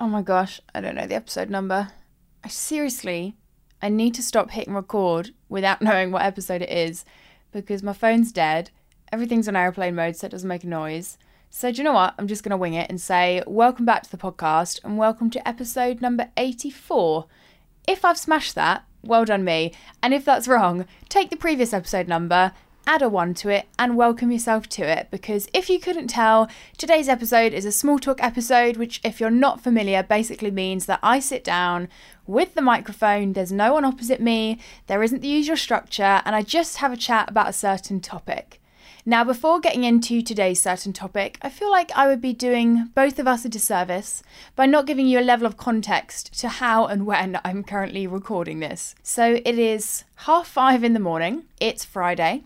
Oh my gosh, I don't know the episode number. I seriously, I need to stop hitting record without knowing what episode it is because my phone's dead. Everything's on airplane mode so it doesn't make a noise. So, do you know what? I'm just going to wing it and say, Welcome back to the podcast and welcome to episode number 84. If I've smashed that, well done me. And if that's wrong, take the previous episode number add a one to it, and welcome yourself to it. Because if you couldn't tell, today's episode is a small talk episode, which, if you're not familiar, basically means that I sit down with the microphone, there's no one opposite me, there isn't the usual structure, and I just have a chat about a certain topic. Now, before getting into today's certain topic, I feel like I would be doing both of us a disservice by not giving you a level of context to how and when I'm currently recording this. So it is half five in the morning, it's Friday,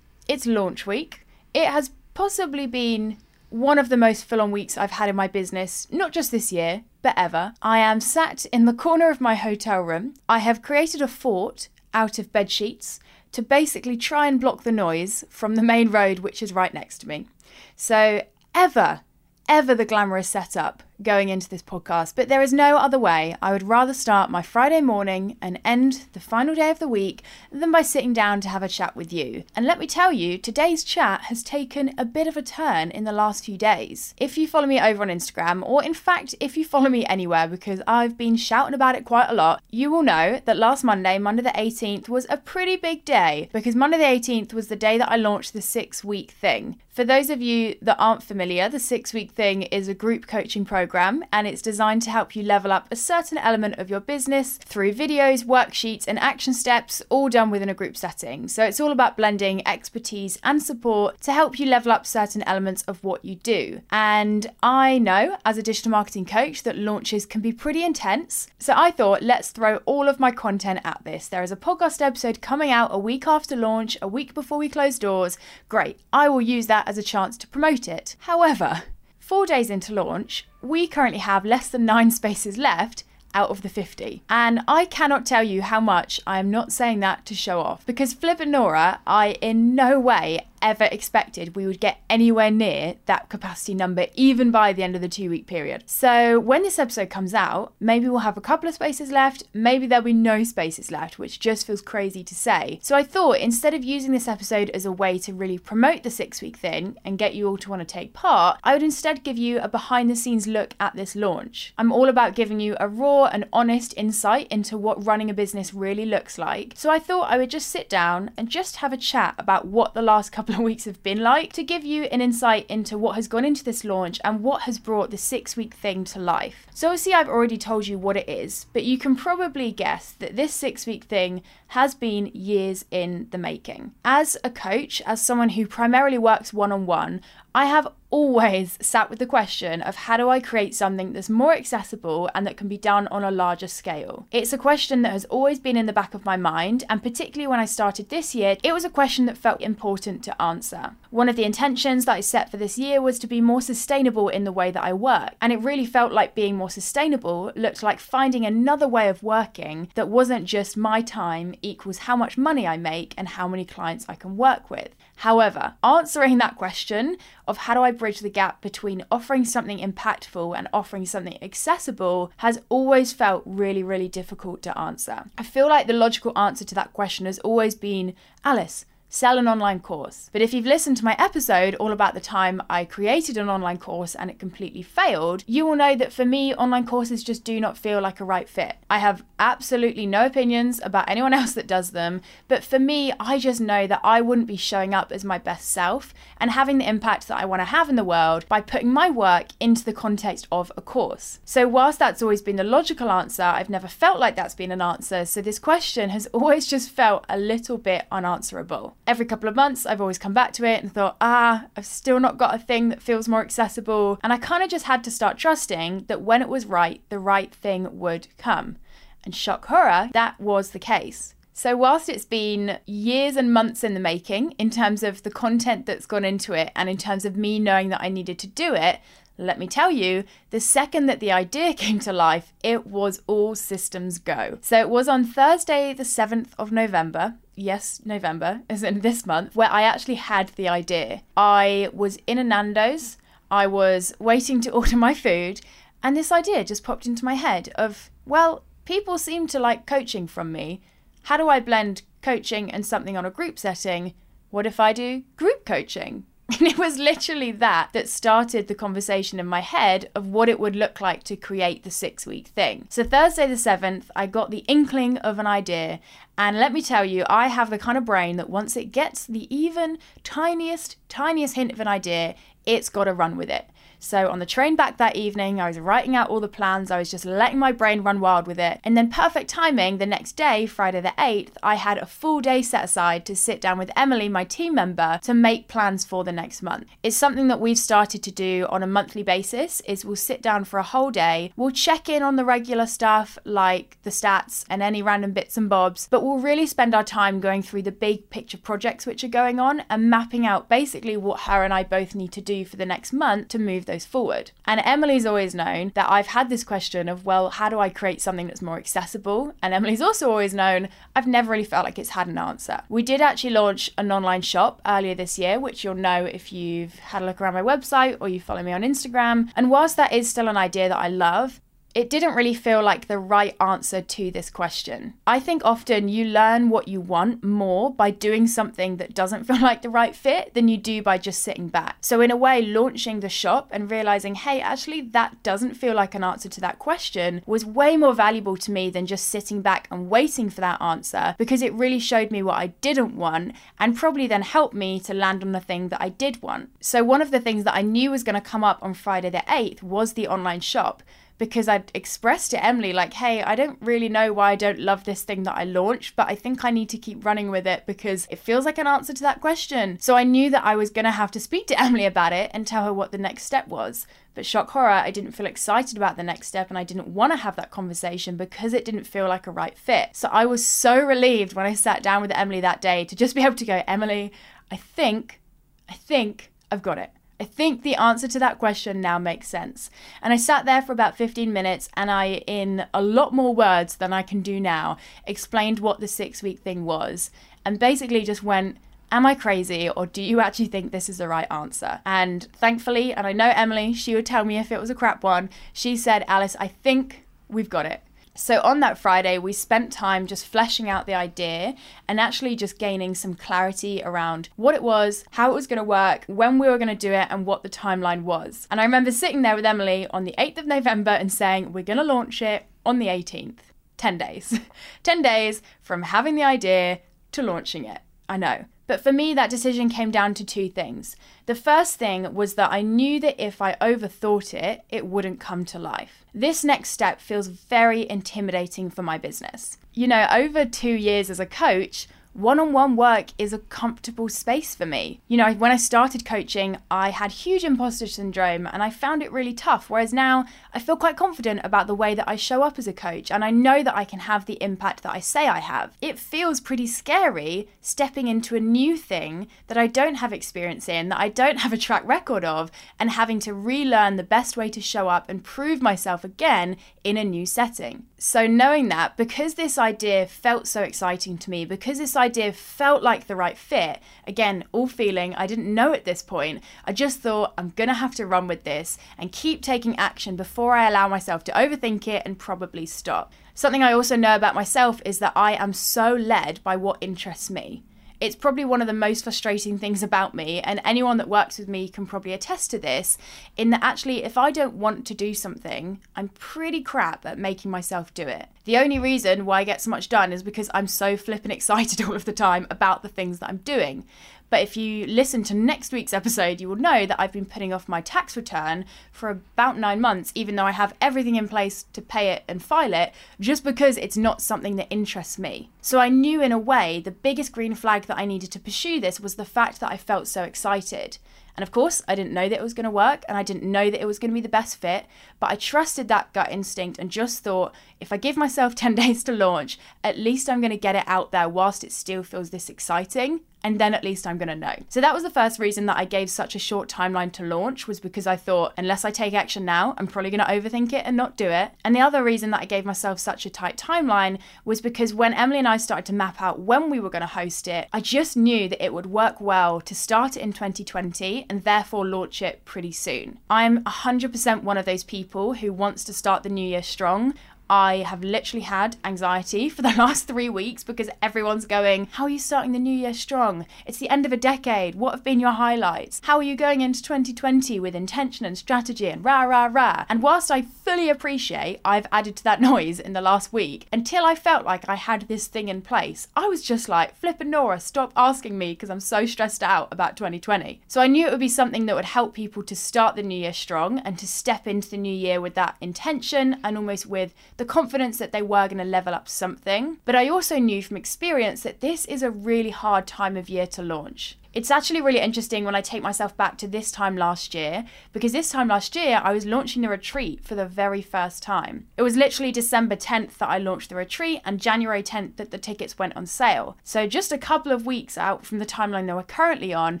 it's launch week. It has possibly been one of the most full on weeks I've had in my business, not just this year, but ever. I am sat in the corner of my hotel room. I have created a fort out of bed sheets to basically try and block the noise from the main road, which is right next to me. So, ever, ever the glamorous setup going into this podcast, but there is no other way. I would rather start my Friday morning and end the final day of the week than by sitting down to have a chat with you. And let me tell you, today's chat has taken a bit of a turn in the last few days. If you follow me over on Instagram, or in fact, if you follow me anywhere, because I've been shouting about it quite a lot, you will know that last Monday, Monday the 18th, was a pretty big day because Monday the 18th was the day that I launched the six week thing. For those of you that aren't familiar, the six week thing is a group coaching program program and it's designed to help you level up a certain element of your business through videos, worksheets, and action steps, all done within a group setting. So it's all about blending expertise and support to help you level up certain elements of what you do. And I know as a digital marketing coach that launches can be pretty intense. So I thought, let's throw all of my content at this. There is a podcast episode coming out a week after launch, a week before we close doors. Great. I will use that as a chance to promote it. However, Four days into launch, we currently have less than nine spaces left out of the 50. And I cannot tell you how much I am not saying that to show off because Flippin' Nora, I in no way ever expected we would get anywhere near that capacity number, even by the end of the two week period. So, when this episode comes out, maybe we'll have a couple of spaces left, maybe there'll be no spaces left, which just feels crazy to say. So, I thought instead of using this episode as a way to really promote the six week thing and get you all to want to take part, I would instead give you a behind the scenes look at this launch. I'm all about giving you a raw and honest insight into what running a business really looks like. So, I thought I would just sit down and just have a chat about what the last couple couple of weeks have been like to give you an insight into what has gone into this launch and what has brought the six week thing to life. So, obviously, I've already told you what it is, but you can probably guess that this six week thing has been years in the making. As a coach, as someone who primarily works one on one, I have always sat with the question of how do I create something that's more accessible and that can be done on a larger scale? It's a question that has always been in the back of my mind, and particularly when I started this year, it was a question that felt important to answer. One of the intentions that I set for this year was to be more sustainable in the way that I work, and it really felt like being more sustainable looked like finding another way of working that wasn't just my time equals how much money I make and how many clients I can work with. However, answering that question of how do I bridge the gap between offering something impactful and offering something accessible has always felt really, really difficult to answer. I feel like the logical answer to that question has always been Alice, sell an online course. But if you've listened to my episode all about the time I created an online course and it completely failed, you will know that for me, online courses just do not feel like a right fit. I have absolutely no opinions about anyone else that does them, but for me, I just know that I wouldn't be showing up as my best self and having the impact that I want to have in the world by putting my work into the context of a course. So, whilst that's always been the logical answer, I've never felt like that's been an answer. So, this question has always just felt a little bit unanswerable every couple of months, I've always come back to it and thought, ah, I've still not got a thing that feels more accessible. And I kind of just had to start trusting that when it was right, the right thing would come. And shock horror, that was the case. So, whilst it's been years and months in the making in terms of the content that's gone into it and in terms of me knowing that I needed to do it, let me tell you, the second that the idea came to life, it was all systems go. So it was on Thursday, the 7th of November. Yes, November, as in this month, where I actually had the idea. I was in a Nando's, I was waiting to order my food, And this idea just popped into my head of, well, people seem to like coaching from me. How do I blend coaching and something on a group setting? What if I do group coaching? And it was literally that that started the conversation in my head of what it would look like to create the six week thing. So, Thursday the 7th, I got the inkling of an idea. And let me tell you, I have the kind of brain that once it gets the even tiniest, tiniest hint of an idea, it's got to run with it. So on the train back that evening, I was writing out all the plans, I was just letting my brain run wild with it. And then, perfect timing, the next day, Friday the 8th, I had a full day set aside to sit down with Emily, my team member, to make plans for the next month. It's something that we've started to do on a monthly basis is we'll sit down for a whole day, we'll check in on the regular stuff like the stats and any random bits and bobs, but we'll really spend our time going through the big picture projects which are going on and mapping out basically what her and I both need to do for the next month to move those forward. And Emily's always known that I've had this question of, well, how do I create something that's more accessible? And Emily's also always known I've never really felt like it's had an answer. We did actually launch an online shop earlier this year, which you'll know if you've had a look around my website or you follow me on Instagram. And whilst that is still an idea that I love, it didn't really feel like the right answer to this question. I think often you learn what you want more by doing something that doesn't feel like the right fit than you do by just sitting back. So, in a way, launching the shop and realizing, hey, actually, that doesn't feel like an answer to that question was way more valuable to me than just sitting back and waiting for that answer because it really showed me what I didn't want and probably then helped me to land on the thing that I did want. So, one of the things that I knew was going to come up on Friday the 8th was the online shop because I'd expressed to Emily, like, hey, I don't really know why I don't love this thing that I launched, but I think I need to keep running with it because it feels like an answer to that question. So I knew that I was going to have to speak to Emily about it and tell her what the next step was. But shock horror, I didn't feel excited about the next step and I didn't want to have that conversation because it didn't feel like a right fit. So I was so relieved when I sat down with Emily that day to just be able to go, Emily, I think, I think I've got it. I think the answer to that question now makes sense. And I sat there for about 15 minutes and I, in a lot more words than I can do now, explained what the six week thing was and basically just went, Am I crazy or do you actually think this is the right answer? And thankfully, and I know Emily, she would tell me if it was a crap one, she said, Alice, I think we've got it. So, on that Friday, we spent time just fleshing out the idea and actually just gaining some clarity around what it was, how it was going to work, when we were going to do it, and what the timeline was. And I remember sitting there with Emily on the 8th of November and saying, We're going to launch it on the 18th. 10 days. 10 days from having the idea to launching it. I know. But for me, that decision came down to two things. The first thing was that I knew that if I overthought it, it wouldn't come to life. This next step feels very intimidating for my business. You know, over two years as a coach, one on one work is a comfortable space for me. You know, when I started coaching, I had huge imposter syndrome and I found it really tough. Whereas now I feel quite confident about the way that I show up as a coach and I know that I can have the impact that I say I have. It feels pretty scary stepping into a new thing that I don't have experience in, that I don't have a track record of, and having to relearn the best way to show up and prove myself again in a new setting. So, knowing that, because this idea felt so exciting to me, because this idea felt like the right fit. Again, all feeling, I didn't know at this point. I just thought I'm gonna have to run with this and keep taking action before I allow myself to overthink it and probably stop. Something I also know about myself is that I am so led by what interests me. It's probably one of the most frustrating things about me, and anyone that works with me can probably attest to this. In that, actually, if I don't want to do something, I'm pretty crap at making myself do it. The only reason why I get so much done is because I'm so flippin' excited all of the time about the things that I'm doing. But if you listen to next week's episode, you will know that I've been putting off my tax return for about nine months, even though I have everything in place to pay it and file it, just because it's not something that interests me. So I knew in a way the biggest green flag that I needed to pursue this was the fact that I felt so excited. And of course, I didn't know that it was going to work and I didn't know that it was going to be the best fit, but I trusted that gut instinct and just thought if I give myself 10 days to launch, at least I'm going to get it out there whilst it still feels this exciting and then at least I'm going to know. So that was the first reason that I gave such a short timeline to launch was because I thought unless I take action now, I'm probably going to overthink it and not do it. And the other reason that I gave myself such a tight timeline was because when Emily and I started to map out when we were going to host it, I just knew that it would work well to start it in 2020 and therefore launch it pretty soon. I'm 100% one of those people who wants to start the new year strong. I have literally had anxiety for the last three weeks because everyone's going, How are you starting the new year strong? It's the end of a decade. What have been your highlights? How are you going into 2020 with intention and strategy and rah, rah, rah? And whilst I fully appreciate I've added to that noise in the last week, until I felt like I had this thing in place, I was just like, Flippin' Nora, stop asking me because I'm so stressed out about 2020. So I knew it would be something that would help people to start the new year strong and to step into the new year with that intention and almost with the confidence that they were going to level up something. But I also knew from experience that this is a really hard time of year to launch. It's actually really interesting when I take myself back to this time last year, because this time last year I was launching the retreat for the very first time. It was literally December 10th that I launched the retreat and January 10th that the tickets went on sale. So just a couple of weeks out from the timeline that we're currently on,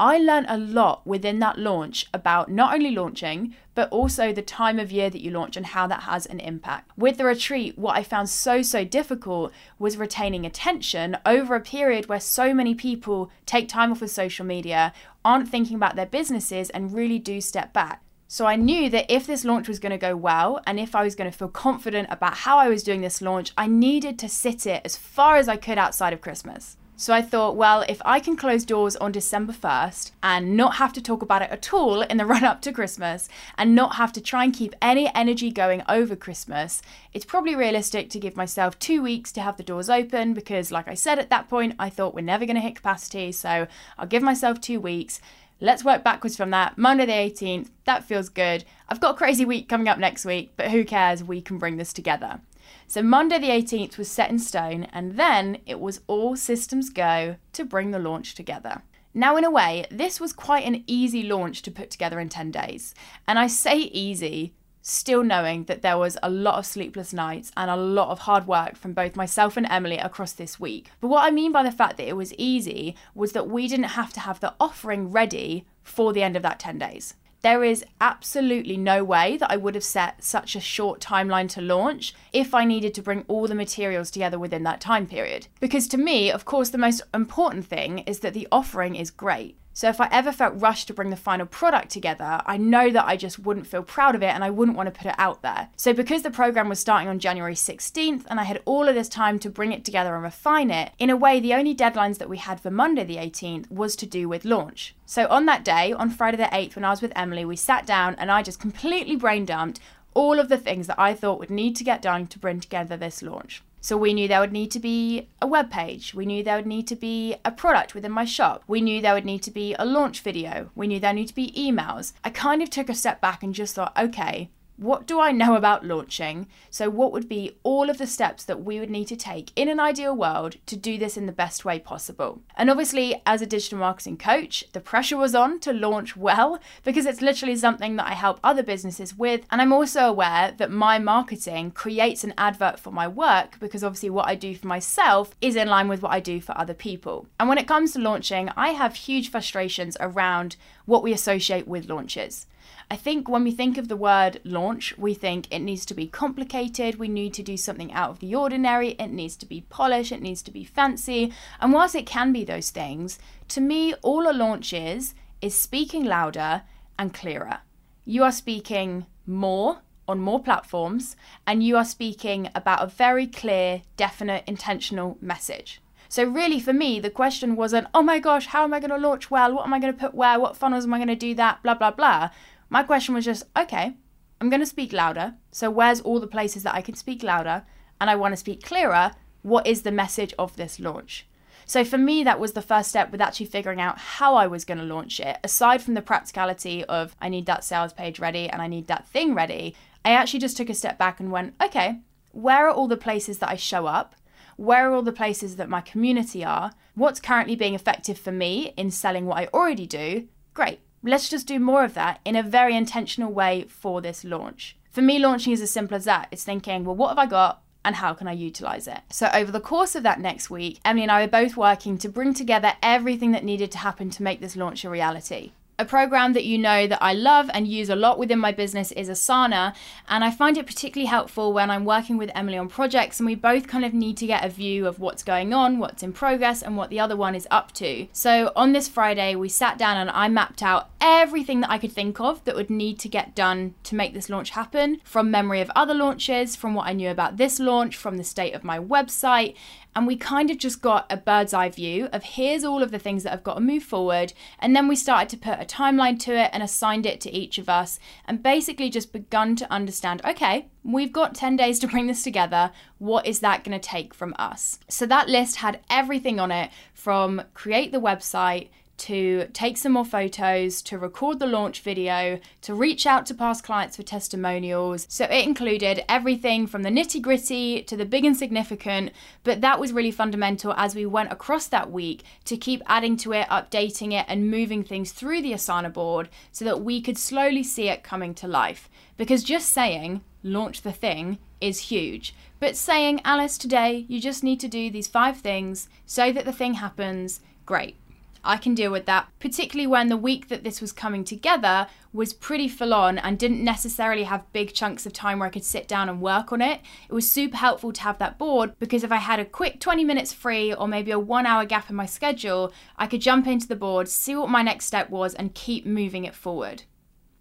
I learned a lot within that launch about not only launching, but also the time of year that you launch and how that has an impact. With the retreat, what I found so, so difficult was retaining attention over a period where so many people take time off of social media, aren't thinking about their businesses, and really do step back. So I knew that if this launch was going to go well and if I was going to feel confident about how I was doing this launch, I needed to sit it as far as I could outside of Christmas. So I thought, well, if I can close doors on December 1st and not have to talk about it at all in the run up to Christmas and not have to try and keep any energy going over Christmas, it's probably realistic to give myself two weeks to have the doors open because, like I said at that point, I thought we're never going to hit capacity. So I'll give myself two weeks. Let's work backwards from that. Monday the 18th, that feels good. I've got a crazy week coming up next week, but who cares? We can bring this together. So Monday the 18th was set in stone, and then it was all systems go to bring the launch together. Now, in a way, this was quite an easy launch to put together in 10 days. And I say easy, still knowing that there was a lot of sleepless nights and a lot of hard work from both myself and Emily across this week. But what I mean by the fact that it was easy was that we didn't have to have the offering ready for the end of that 10 days. There is absolutely no way that I would have set such a short timeline to launch if I needed to bring all the materials together within that time period. Because to me, of course, the most important thing is that the offering is great. So if I ever felt rushed to bring the final product together, I know that I just wouldn't feel proud of it and I wouldn't want to put it out there. So because the program was starting on January 16th and I had all of this time to bring it together and refine it, in a way, the only deadlines that we had for Monday the 18th was to do with launch. So on that day, on Friday the 8th, when I was with Emily, we sat down and I just completely brain dumped all of the things that I thought would need to get done to bring together this launch. So we knew there would need to be a web page. We knew there would need to be a product within my shop. We knew there would need to be a launch video. We knew there need to be emails. I kind of took a step back and just thought, okay, what do I know about launching? So, what would be all of the steps that we would need to take in an ideal world to do this in the best way possible? And obviously, as a digital marketing coach, the pressure was on to launch well because it's literally something that I help other businesses with. And I'm also aware that my marketing creates an advert for my work because obviously, what I do for myself is in line with what I do for other people. And when it comes to launching, I have huge frustrations around what we associate with launches. I think when we think of the word launch, we think it needs to be complicated, we need to do something out of the ordinary, it needs to be polished, it needs to be fancy. And whilst it can be those things, to me, all a launch is, is speaking louder and clearer. You are speaking more on more platforms, and you are speaking about a very clear, definite, intentional message. So, really, for me, the question wasn't, oh my gosh, how am I going to launch well? What am I going to put where? What funnels am I going to do that? Blah, blah, blah. My question was just, okay, I'm going to speak louder. So, where's all the places that I can speak louder? And I want to speak clearer. What is the message of this launch? So, for me, that was the first step with actually figuring out how I was going to launch it. Aside from the practicality of I need that sales page ready and I need that thing ready, I actually just took a step back and went, okay, where are all the places that I show up? Where are all the places that my community are? What's currently being effective for me in selling what I already do? Great let's just do more of that in a very intentional way for this launch. For me, launching is as simple as that. It's thinking, well, what have I got? and how can I utilize it? So, over the course of that next week, Emily and I were both working to bring together everything that needed to happen to make this launch a reality. A program that you know that I love and use a lot within my business is Asana, and I find it particularly helpful when I'm working with Emily on projects and we both kind of need to get a view of what's going on, what's in progress, and what the other one is up to. So on this Friday, we sat down and I mapped out everything that I could think of that would need to get done to make this launch happen from memory of other launches, from what I knew about this launch, from the state of my website, and we kind of just got a bird's eye view of here's all of the things that have got to move forward. And then we started to put a timeline to it and assigned it to each of us and basically just begun to understand okay, we've got 10 days to bring this together. What is that going to take from us? So that list had everything on it from create the website to take some more photos, to record the launch video, to reach out to past clients for testimonials. So it included everything from the nitty gritty to the big and significant, but that was really fundamental as we went across that week to keep adding to it, updating it, and moving things through the Asana board so that we could slowly see it coming to life. Because just saying, launch the thing, is huge. But saying, Alice, today you just need to do these five things so that the thing happens, great. I can deal with that, particularly when the week that this was coming together was pretty full on and didn't necessarily have big chunks of time where I could sit down and work on it. It was super helpful to have that board because if I had a quick 20 minutes free or maybe a one hour gap in my schedule, I could jump into the board, see what my next step was, and keep moving it forward.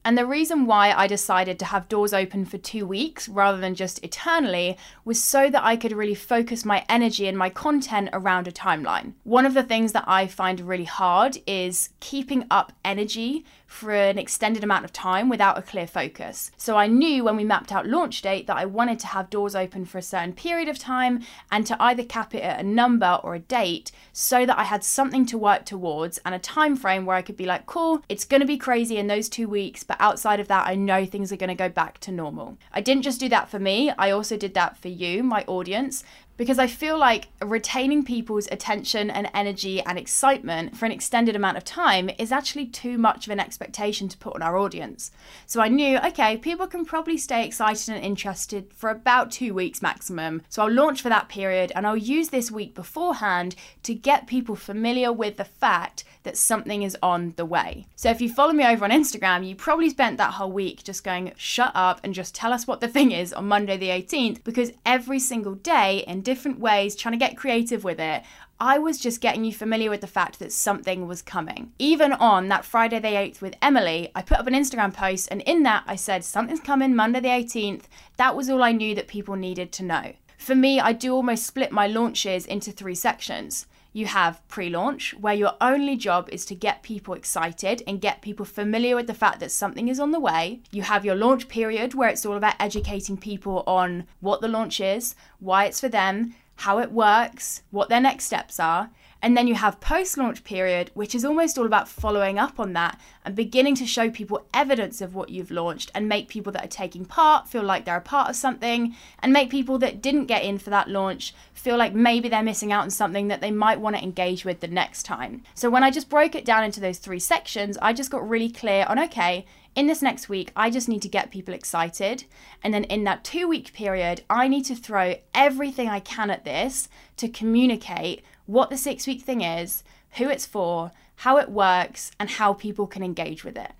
And the reason why I decided to have doors open for two weeks rather than just eternally was so that I could really focus my energy and my content around a timeline. One of the things that I find really hard is keeping up energy for an extended amount of time without a clear focus. So I knew when we mapped out launch date that I wanted to have doors open for a certain period of time and to either cap it at a number or a date so that I had something to work towards and a time frame where I could be like, cool, it's going to be crazy in those 2 weeks, but outside of that I know things are going to go back to normal. I didn't just do that for me, I also did that for you, my audience, because I feel like retaining people's attention and energy and excitement for an extended amount of time is actually too much of an expectation to put on our audience. So I knew, okay, people can probably stay excited and interested for about two weeks maximum. So I'll launch for that period and I'll use this week beforehand to get people familiar with the fact that something is on the way. So if you follow me over on Instagram, you probably spent that whole week just going, shut up and just tell us what the thing is on Monday the 18th, because every single day in different ways, trying to get creative with it, I was just getting you familiar with the fact that something was coming. Even on that Friday the 8th with Emily, I put up an Instagram post and in that I said, Something's coming Monday the 18th. That was all I knew that people needed to know. For me, I do almost split my launches into three sections. You have pre launch, where your only job is to get people excited and get people familiar with the fact that something is on the way. You have your launch period, where it's all about educating people on what the launch is, why it's for them, how it works, what their next steps are. And then you have post launch period, which is almost all about following up on that and beginning to show people evidence of what you've launched and make people that are taking part feel like they're a part of something and make people that didn't get in for that launch feel like maybe they're missing out on something that they might want to engage with the next time. So when I just broke it down into those three sections, I just got really clear on okay, in this next week, I just need to get people excited. And then in that two week period, I need to throw everything I can at this to communicate what the six week thing is, who it's for, how it works, and how people can engage with it.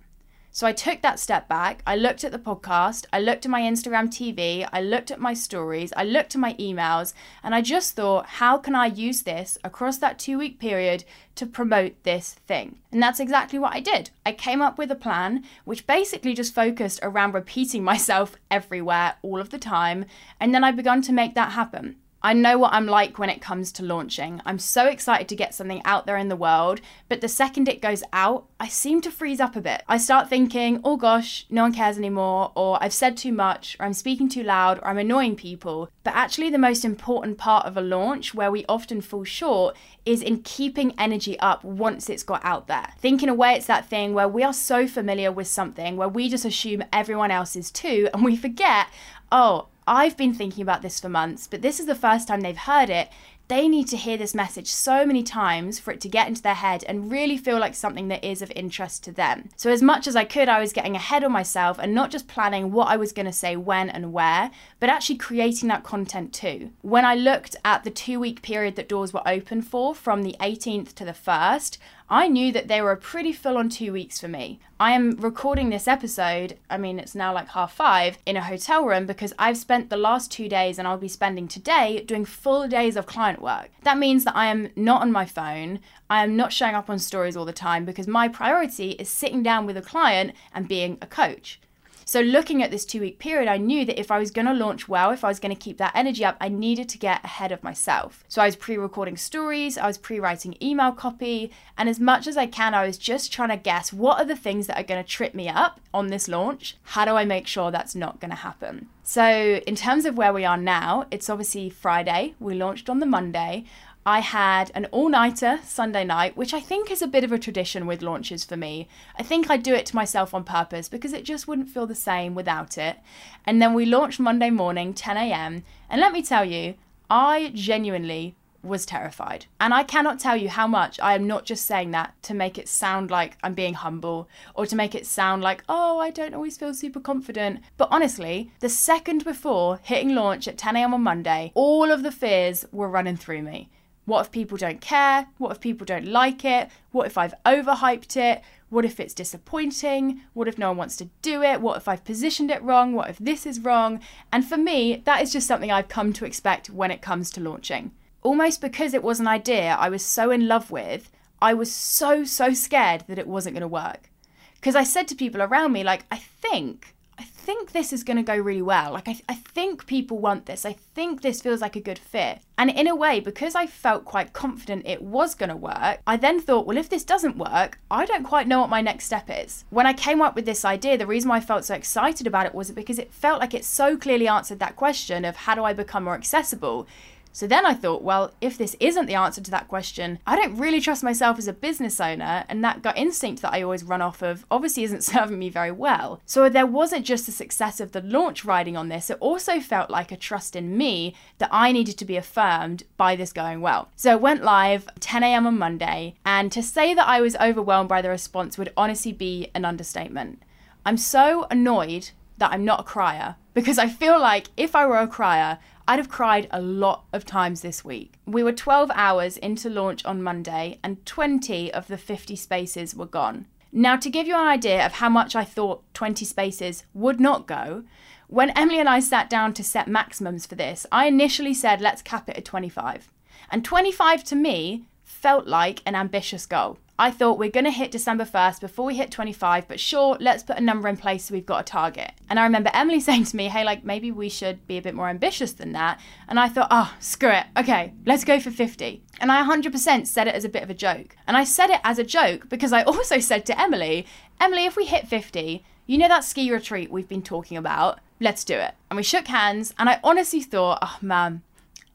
So I took that step back. I looked at the podcast, I looked at my Instagram TV, I looked at my stories, I looked at my emails, and I just thought, how can I use this across that two week period to promote this thing? And that's exactly what I did. I came up with a plan which basically just focused around repeating myself everywhere all of the time, and then I began to make that happen. I know what I'm like when it comes to launching. I'm so excited to get something out there in the world, but the second it goes out, I seem to freeze up a bit. I start thinking, oh gosh, no one cares anymore, or I've said too much, or I'm speaking too loud, or I'm annoying people. But actually, the most important part of a launch, where we often fall short, is in keeping energy up once it's got out there. Thinking away, it's that thing where we are so familiar with something where we just assume everyone else is too, and we forget, oh, I've been thinking about this for months, but this is the first time they've heard it. they need to hear this message so many times for it to get into their head and really feel like something that is of interest to them. So, as much as I could, I was getting ahead of myself and not just planning what I was going to say when and where, but actually creating that content too. When I looked at the two week period that doors were open for from the 18th to the 1st, I knew that they were a pretty full on two weeks for me. I am recording this episode, I mean, it's now like half five, in a hotel room because I've spent the last two days and I'll be spending today doing full days of client work. That means that I am not on my phone, I am not showing up on stories all the time because my priority is sitting down with a client and being a coach. So, looking at this two week period, I knew that if I was going to launch well, if I was going to keep that energy up, I needed to get ahead of myself. So, I was pre recording stories, I was pre writing email copy, and as much as I can, I was just trying to guess what are the things that are going to trip me up on this launch? How do I make sure that's not going to happen? So, in terms of where we are now, it's obviously Friday. We launched on the Monday. I had an all nighter Sunday night, which I think is a bit of a tradition with launches for me. I think I do it to myself on purpose because it just wouldn't feel the same without it. And then we launched Monday morning, 10 a.m. And let me tell you, I genuinely was terrified. And I cannot tell you how much I am not just saying that to make it sound like I'm being humble or to make it sound like, oh, I don't always feel super confident. But honestly, the second before hitting launch at 10 a.m. on Monday, all of the fears were running through me. What if people don't care? What if people don't like it? What if I've overhyped it? What if it's disappointing? What if no one wants to do it? What if I've positioned it wrong? What if this is wrong? And for me, that is just something I've come to expect when it comes to launching. Almost because it was an idea I was so in love with, I was so, so scared that it wasn't going to work. Because I said to people around me, like, I think think this is going to go really well. Like, I, I think people want this. I think this feels like a good fit. And in a way, because I felt quite confident it was going to work, I then thought, well, if this doesn't work, I don't quite know what my next step is. When I came up with this idea, the reason why I felt so excited about it was because it felt like it so clearly answered that question of how do I become more accessible? So then I thought, well, if this isn't the answer to that question, I don't really trust myself as a business owner, and that gut instinct that I always run off of obviously isn't serving me very well. So there wasn't just the success of the launch riding on this, it also felt like a trust in me that I needed to be affirmed by this going well. So it went live 10 a.m. on Monday, and to say that I was overwhelmed by the response would honestly be an understatement. I'm so annoyed that I'm not a crier because I feel like if I were a crier, I'd have cried a lot of times this week. We were 12 hours into launch on Monday, and 20 of the 50 spaces were gone. Now, to give you an idea of how much I thought 20 spaces would not go, when Emily and I sat down to set maximums for this, I initially said let's cap it at 25. And 25 to me felt like an ambitious goal. I thought we're going to hit December 1st before we hit 25, but sure, let's put a number in place so we've got a target. And I remember Emily saying to me, hey, like maybe we should be a bit more ambitious than that. And I thought, oh, screw it. Okay, let's go for 50. And I 100% said it as a bit of a joke. And I said it as a joke because I also said to Emily, Emily, if we hit 50, you know that ski retreat we've been talking about? Let's do it. And we shook hands, and I honestly thought, oh man,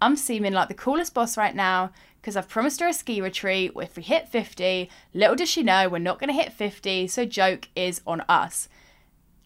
I'm seeming like the coolest boss right now because I've promised her a ski retreat. If we hit 50, little does she know we're not going to hit 50, so joke is on us.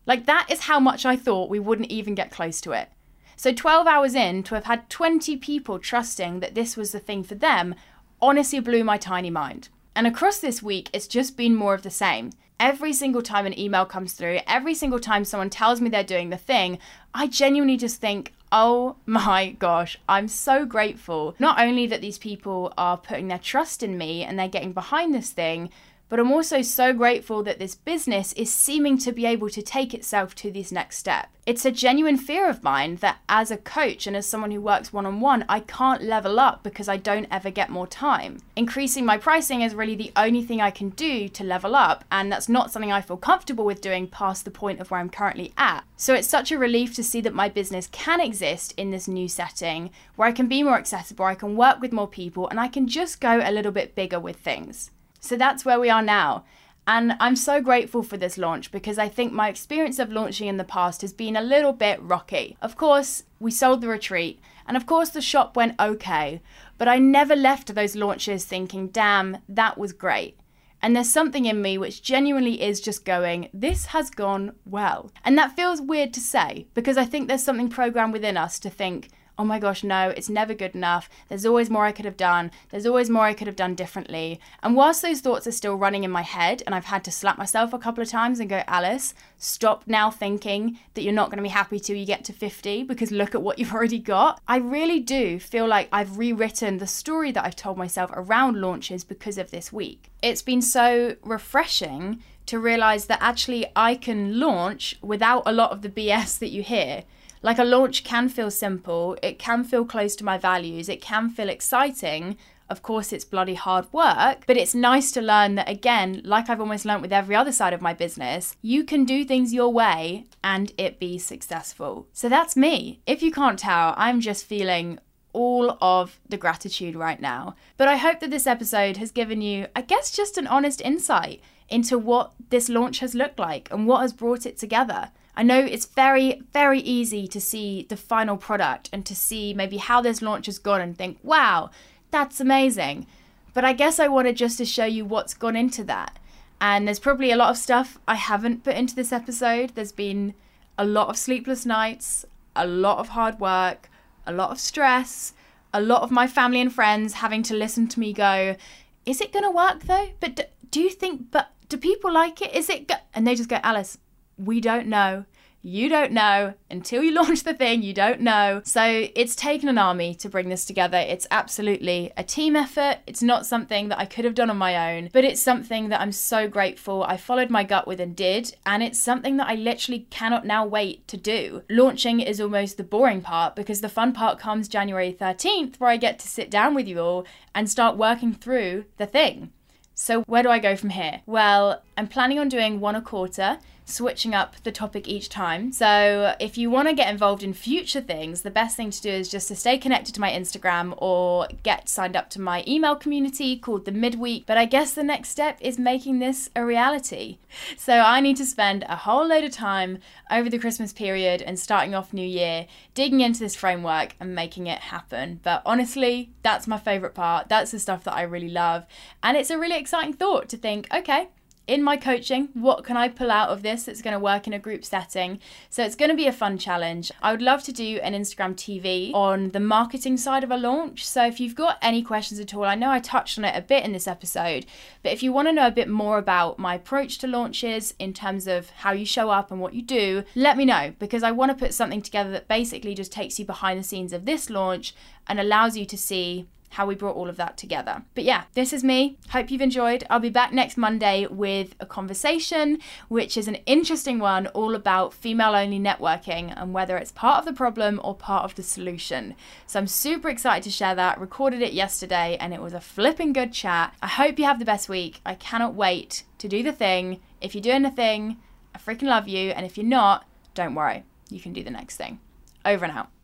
Like, that is how much I thought we wouldn't even get close to it. So, 12 hours in, to have had 20 people trusting that this was the thing for them honestly blew my tiny mind. And across this week, it's just been more of the same. Every single time an email comes through, every single time someone tells me they're doing the thing, I genuinely just think, Oh my gosh, I'm so grateful. Not only that these people are putting their trust in me and they're getting behind this thing, but I'm also so grateful that this business is seeming to be able to take itself to this next step. It's a genuine fear of mine that as a coach and as someone who works one on one, I can't level up because I don't ever get more time. Increasing my pricing is really the only thing I can do to level up, and that's not something I feel comfortable with doing past the point of where I'm currently at. So it's such a relief to see that my business can exist in this new setting where I can be more accessible, I can work with more people, and I can just go a little bit bigger with things. So that's where we are now. And I'm so grateful for this launch because I think my experience of launching in the past has been a little bit rocky. Of course, we sold the retreat, and of course, the shop went okay, but I never left those launches thinking, damn, that was great. And there's something in me which genuinely is just going, this has gone well. And that feels weird to say because I think there's something programmed within us to think, oh my gosh, no, it's never good enough. There's always more I could have done. There's always more I could have done differently. And whilst those thoughts are still running in my head, and I've had to slap myself a couple of times and go, Alice, stop now thinking that you're not going to be happy till you get to 50 because look at what you've already got. I really do feel like I've rewritten the story that I've told myself around launches because of this week. It's been so refreshing to realize that actually I can launch without a lot of the BS that you hear. Like a launch can feel simple, it can feel close to my values, it can feel exciting. Of course, it's bloody hard work, but it's nice to learn that again, like I've almost learned with every other side of my business, you can do things your way and it be successful. So that's me. If you can't tell, I'm just feeling all of the gratitude right now. But I hope that this episode has given you, I guess, just an honest insight into what this launch has looked like and what has brought it together. I know it's very, very easy to see the final product and to see maybe how this launch has gone and think, wow, that's amazing. But I guess I wanted just to show you what's gone into that. And there's probably a lot of stuff I haven't put into this episode. There's been a lot of sleepless nights, a lot of hard work, a lot of stress, a lot of my family and friends having to listen to me go, Is it going to work though? But do, do you think, but do people like it? Is it, go-? and they just go, Alice, we don't know. You don't know until you launch the thing, you don't know. So it's taken an army to bring this together. It's absolutely a team effort. It's not something that I could have done on my own, but it's something that I'm so grateful I followed my gut with and did. And it's something that I literally cannot now wait to do. Launching is almost the boring part because the fun part comes January 13th, where I get to sit down with you all and start working through the thing. So, where do I go from here? Well, I'm planning on doing one a quarter switching up the topic each time. So if you want to get involved in future things, the best thing to do is just to stay connected to my Instagram or get signed up to my email community called the Midweek. But I guess the next step is making this a reality. So I need to spend a whole load of time over the Christmas period and starting off New Year digging into this framework and making it happen. But honestly, that's my favorite part. That's the stuff that I really love. And it's a really exciting thought to think, okay, in my coaching, what can I pull out of this that's going to work in a group setting? So it's going to be a fun challenge. I would love to do an Instagram TV on the marketing side of a launch. So if you've got any questions at all, I know I touched on it a bit in this episode, but if you want to know a bit more about my approach to launches in terms of how you show up and what you do, let me know because I want to put something together that basically just takes you behind the scenes of this launch and allows you to see how we brought all of that together. But yeah, this is me. Hope you've enjoyed. I'll be back next Monday with a conversation, which is an interesting one all about female only networking and whether it's part of the problem or part of the solution. So I'm super excited to share that. Recorded it yesterday and it was a flipping good chat. I hope you have the best week. I cannot wait to do the thing. If you're doing the thing, I freaking love you. And if you're not, don't worry. You can do the next thing. Over and out.